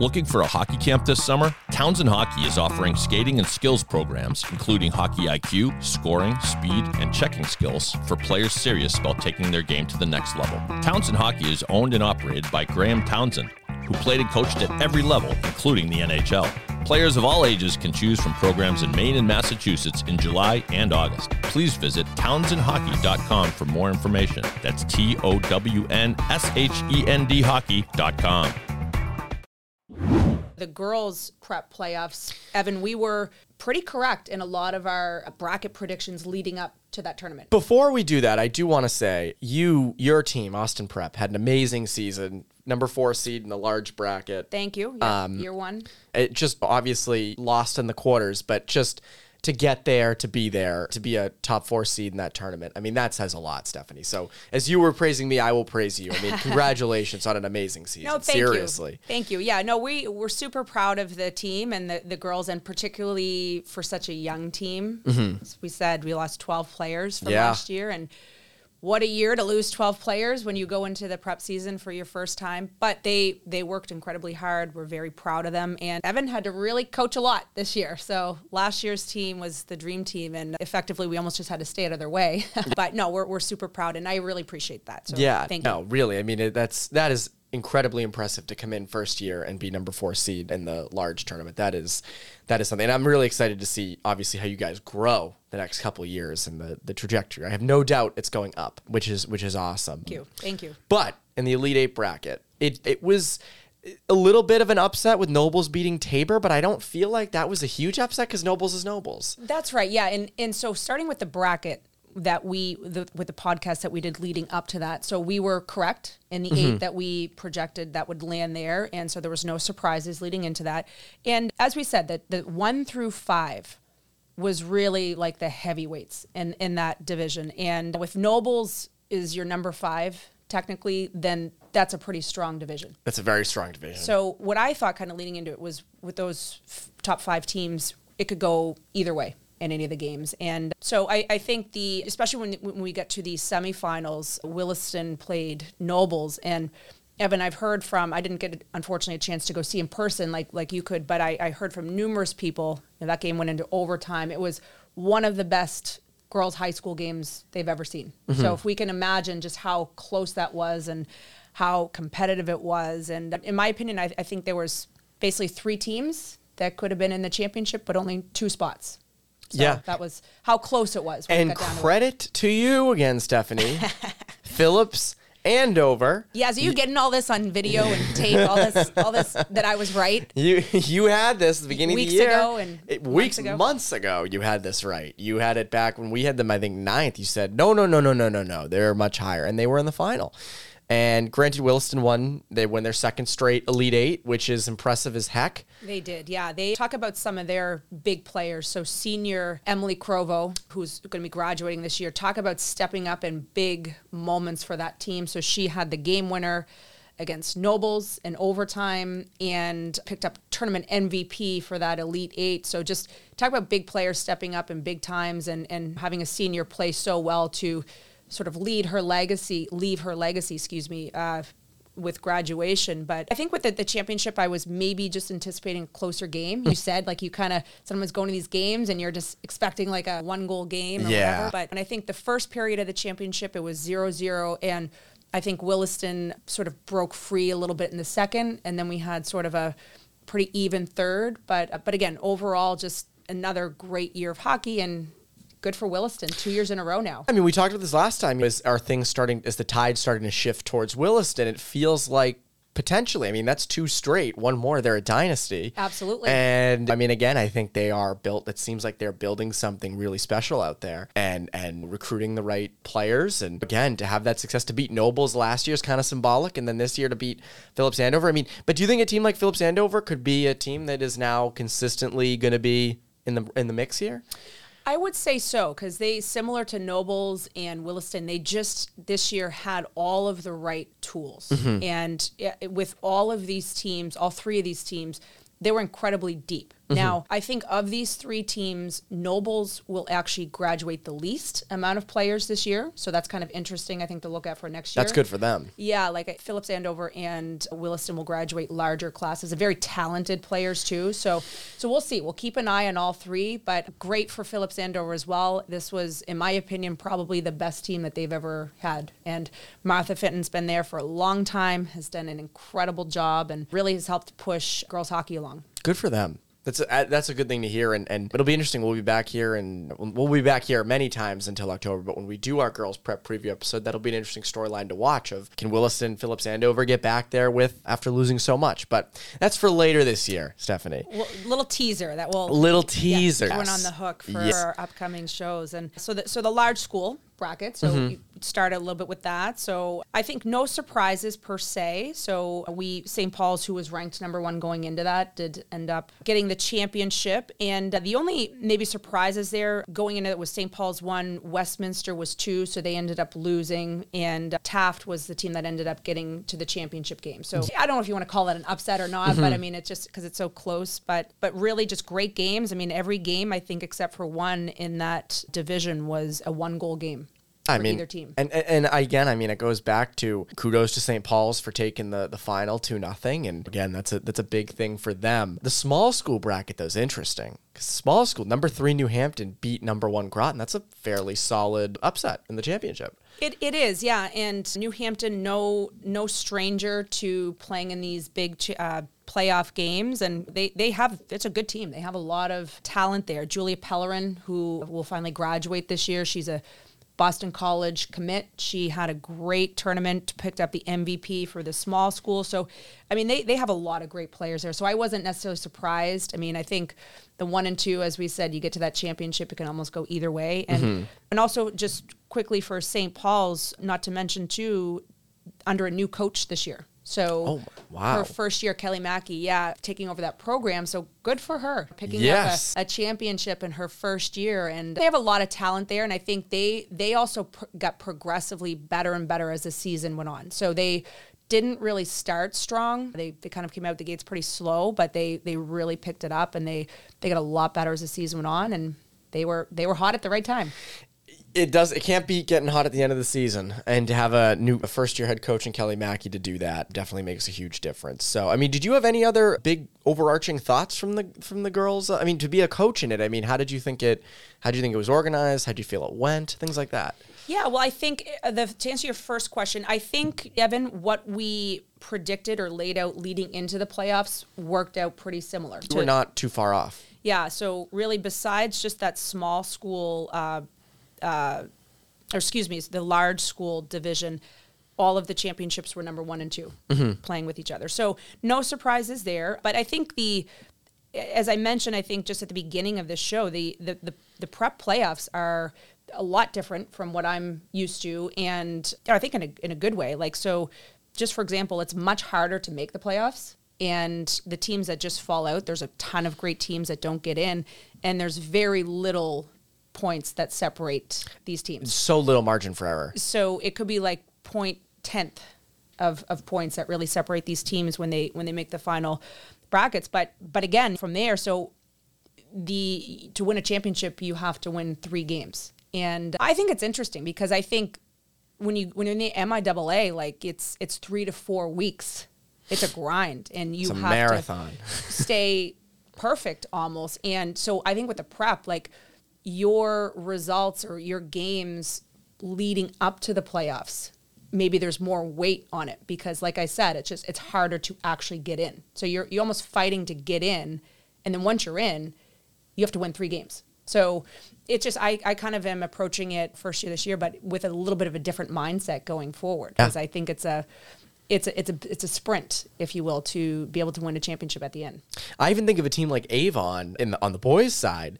Looking for a hockey camp this summer? Townshend Hockey is offering skating and skills programs, including hockey IQ, scoring, speed, and checking skills for players serious about taking their game to the next level. Townshend Hockey is owned and operated by Graham Townshend, who played and coached at every level, including the NHL. Players of all ages can choose from programs in Maine and Massachusetts in July and August. Please visit townshendhockey.com for more information. That's T O W N S H E N D hockey.com. The girls prep playoffs, Evan, we were pretty correct in a lot of our bracket predictions leading up to that tournament. Before we do that, I do want to say you, your team, Austin Prep, had an amazing season. Number four seed in the large bracket. Thank you. Yeah, Um, year one. It just obviously lost in the quarters, but just to get there, to be there, to be a top four seed in that tournament. I mean, that says a lot, Stephanie. So as you were praising me, I will praise you. I mean, [LAUGHS] congratulations on an amazing season. No, thank Seriously. you. Thank you. Yeah, no, we we're super proud of the team and the, the girls, and particularly for such a young team. As we said we lost 12 players from Mm-hmm. Yeah. last year, and what a year to lose 12 players when you go into the prep season for your first time. But they they worked incredibly hard. We're very proud of them, and Evan had to really coach a lot this year. So last year's team was the dream team, and effectively we almost just had to stay out of their way. [LAUGHS] but no, we're we're super proud, and I really appreciate that. So Yeah, thank you. no, really. I mean, it, that's that is incredibly impressive to come in first year and be number four seed in the large tournament. That is that is something. And I'm really excited to see, obviously, how you guys grow the next couple of years and the the trajectory. I have no doubt it's going up, which is which is awesome. Thank you. Thank you. But in the Elite Eight bracket, it it was a little bit of an upset with Nobles beating Tabor, but I don't feel like that was a huge upset because Nobles is Nobles. That's right. Yeah, and and so starting with the bracket that we the, with the podcast that we did leading up to that, so we were correct in the Mm-hmm. eight that we projected that would land there, and so there was no surprises leading into that. And as we said, that the one through five was really like the heavyweights in in that division, and with Nobles is your number five technically, then that's a pretty strong division. That's a very strong division. So what I thought kind of leading into it was with those f- top five teams, it could go either way in any of the games. And so I, I think the, especially when, when we get to the semifinals, Williston played Nobles and Evan, I've heard from, I didn't get, unfortunately, a chance to go see in person like, like you could, but I, I heard from numerous people, you know, that game went into overtime. It was one of the best girls' high school games they've ever seen. Mm-hmm. So if we can imagine just how close that was and how competitive it was, and in my opinion, I, I think there was basically three teams that could have been in the championship, but only two spots. So Yeah. that was how close it was. and got to it. credit to you again, Stephanie. [LAUGHS] Phillips Andover. Yeah, so you getting all this on video and tape, all this, all this that I was right. [LAUGHS] You you had this at the beginning Weeks of the year. ago and It- months weeks ago. months ago. You had this right. You had it back when we had them. I think ninth. You said no, no, no, no, no, no, no. They're much higher, and they were in the final. And granted, Williston won. They won their second straight Elite Eight, which is impressive as heck. They did, yeah. They talk about some of their big players. So senior Emily Crovo, who's going to be graduating this year, talk about stepping up in big moments for that team. So she had the game winner against Nobles in overtime and picked up tournament MVP for that Elite Eight. So just talk about big players stepping up in big times and, and having a senior play so well to sort of lead her legacy, leave her legacy, excuse me, uh, with graduation. But I think with the, the championship, I was maybe just anticipating a closer game. You said like you kind of sometimes going to these games and you're just expecting like a one goal game or Yeah. whatever. But and I think the first period of the championship, it was zero zero and I think Williston sort of broke free a little bit in the second, and then we had sort of a pretty even third. But but again, overall, just another great year of hockey and good for Williston. Two years in a row now. I mean, we talked about this last time. Is are things starting? Is the tide starting to shift towards Williston? It feels like potentially. I mean, that's two straight. One more, they're a dynasty. Absolutely. And I mean, again, I think they are built. It seems like they're building something really special out there, and and recruiting the right players. And again, to have that success to beat Nobles last year is kind of symbolic, and then this year to beat Phillips Andover. I mean, but do you think a team like Phillips Andover could be a team that is now consistently going to be in the in the mix here? I would say so because they, similar to Nobles and Williston, they just this year had all of the right tools. Mm-hmm. And with all of these teams, all three of these teams, they were incredibly deep. Now, I think of these three teams, Nobles will actually graduate the least amount of players this year. So that's kind of interesting, I think, to look at for next year. That's good for them. Yeah, like uh, Phillips Andover and Williston will graduate larger classes. Of very talented players too. So, so we'll see. We'll keep an eye on all three. But great for Phillips Andover as well. This was, in my opinion, probably the best team that they've ever had. And Martha Fitton's been there for a long time, has done an incredible job, and really has helped push girls hockey along. Good for them. That's a, that's a good thing to hear, and, and it'll be interesting. We'll be back here, and we'll be back here many times until October. But when we do our girls prep preview episode, that'll be an interesting storyline to watch. Of can Williston, Phillips Andover get back there with after losing so much? But that's for later this year, Stephanie. Well, little teaser that will Little yeah, teaser. everyone on the hook for Yes. our upcoming shows, and so the so the large school bracket. So Mm-hmm. start a little bit with that. So I think no surprises per se. So we St. Paul's, who was ranked number one going into that, did end up getting the championship. And the only maybe surprises there going into it was St. Paul's one, Westminster was two, so they ended up losing, and Taft was the team that ended up getting to the championship game. So I don't know if you want to call that an upset or not, but I mean it's just because it's so close. But but really just great games. I mean every game I think except for one in that division was a one goal game. I mean, either team. and and and again, I mean, it goes back to kudos to St. Paul's for taking the the final two nothing, and again, that's a that's a big thing for them. The small school bracket though is interesting small school number three New Hampton beat number one Groton. That's a fairly solid upset in the championship. It, it is, yeah. And New Hampton, no no stranger to playing in these big ch- uh, playoff games, and they they have it's a good team. They have a lot of talent there. Julia Pellerin, who will finally graduate this year, she's a Boston College commit. She had a great tournament, picked up the MVP for the small school. So, I mean, they, they have a lot of great players there. So I wasn't necessarily surprised. I mean, I think the one and two, as we said, you get to that championship, it can almost go either way. And mm-hmm. and also just quickly for St. Paul's, not to mention too, under a new coach this year. So Oh, wow. her first year, Kelly Mackey, yeah, taking over that program. So good for her, picking Yes. up a, a championship in her first year. And they have a lot of talent there. And I think they they also pr- got progressively better and better as the season went on. So they didn't really start strong. They, they kind of came out the gates pretty slow, but they they really picked it up and they they got a lot better as the season went on. And they were they were hot at the right time. It does. It can't be getting hot at the end of the season, and to have a new a first year head coach in Kelly Mackey to do that definitely makes a huge difference. So, I mean, did you have any other big overarching thoughts from the from the girls? I mean, to be a coach in it, I mean, how did you think it? How do you think it was organized? How do you feel it went? Things like that. Yeah, well, I think uh, the, to answer your first question, I think Evan, what we predicted or laid out leading into the playoffs worked out pretty similar. We're not too far off. yeah, so really, besides just that small school, uh, uh, or excuse me, the large school division, all of the championships were number one and 2 playing with each other. So no surprises there. But I think the, as I mentioned, I think just at the beginning of this show, the the the, the prep playoffs are a lot different from what I'm used to, and I think in a in a good way. Like so, just for example, it's much harder to make the playoffs. And the teams that just fall out, there's a ton of great teams that don't get in, and there's very little points that separate these teams. So little margin for error. So it could be like point tenth of, of points that really separate these teams when they when they make the final brackets. But but again, from there, so the to win a championship, you have to win three games, and I think it's interesting because I think when you when you're in the MIAA, like it's it's three to four weeks. It's a grind, and you have marathon. to [LAUGHS] stay perfect almost. And so I think with the prep, like your results or your games leading up to the playoffs, maybe there's more weight on it because like I said, it's just it's harder to actually get in. So you're you're almost fighting to get in. And then once you're in, you have to win three games. So it's just I, I kind of am approaching it first year this year, but with a little bit of a different mindset going forward. Because I think it's a it's a it's a it's a sprint, if you will, to be able to win a championship at the end. I even think of a team like Avon in the, on the boys' side.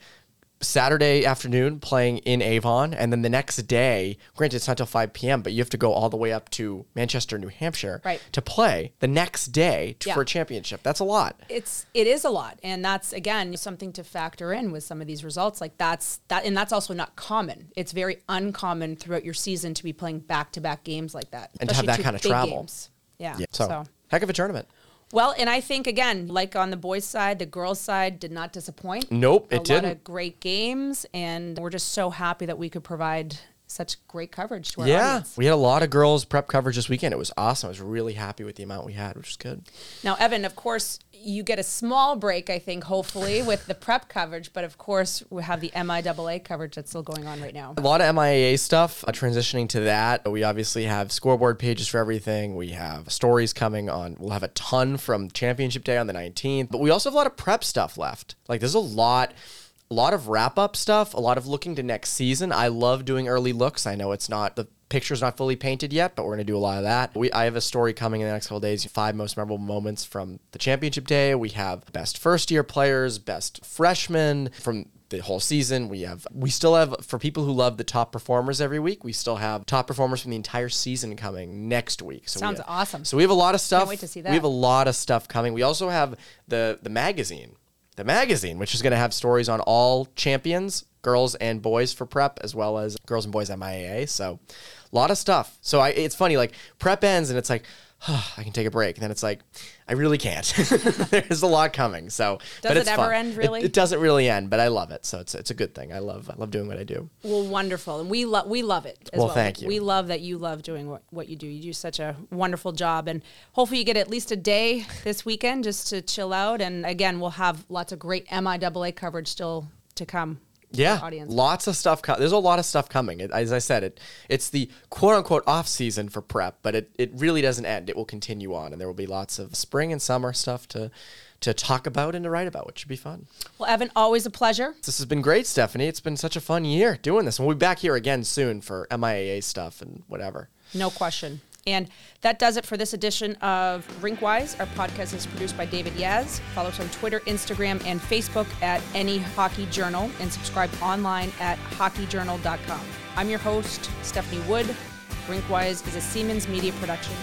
Saturday afternoon playing in Avon, and then the next day, granted it's not till 5 p.m., but you have to go all the way up to Manchester, New Hampshire Right. to play the next day to, Yeah. for a championship. That's a lot. it's it is a lot and that's again something to factor in with some of these results like that's that and that's also not common it's very uncommon throughout your season to be playing back-to-back games like that And to have that kind of travel. games. yeah, So, heck of a tournament. Well, and I think again, like on the boys' side, the girls' side did not disappoint. Nope, a it lot didn't. of great games, and we're just so happy that we could provide such great coverage to our Yeah, audience. we had a lot of girls prep coverage this weekend. It was awesome. I was really happy with the amount we had, which is good. Now, Evan, of course, you get a small break, I think, hopefully, with the prep coverage, but of course, we have the MIAA coverage that's still going on right now. A lot of MIAA stuff. Uh, transitioning to that, we obviously have scoreboard pages for everything. We have stories coming on. We'll have a ton from Championship Day on the 19th, but we also have a lot of prep stuff left. Like there's a lot. A lot of wrap up stuff, a lot of looking to next season. I love doing early looks. I know it's not the picture's not fully painted yet, but we're gonna do a lot of that. We I have a story coming in the next couple days. Five most memorable moments from the championship day. We have best first year players, best freshmen from the whole season. We have we still have for people who love the top performers every week. We still have top performers from the entire season coming next week. So Sounds have- awesome. So we have a lot of stuff. Can't wait to see that. We have a lot of stuff coming. We also have the the magazine, the magazine, which is going to have stories on all champions, girls and boys for prep, as well as girls and boys MIAA. So a lot of stuff. So I, it's funny, like prep ends and it's like. I can take a break. And then it's like, I really can't. [LAUGHS] There's a lot coming. So, but Does it ever fun. end, It- really? It, doesn't really end, but I love it. So it's it's a good thing. I love I love doing what I do. Well, wonderful, and we love we love it as Well, well. thank you. We love that you love doing what, what you do. You do such a wonderful job, and hopefully you get at least a day this weekend just to chill out. And again, we'll have lots of great MIAA coverage still to come. Yeah, audience. lots of stuff. Co- There's a lot of stuff coming. It, as I said, it it's the quote unquote off season for prep, but it, it really doesn't end. It will continue on, and there will be lots of spring and summer stuff to to talk about and to write about, which should be fun. Well, Evan, always a pleasure. This has been great, Stephanie. It's been such a fun year doing this, we'll be back here again soon for MIAA stuff and whatever. No question. And that does it for this edition of Rinkwise. Our podcast is produced by David Yaz. Follow us on Twitter, Instagram, and Facebook at Any Hockey Journal, and subscribe online at hockeyjournal.com. I'm your host, Stephanie Wood. Rinkwise is a Seamans Media production.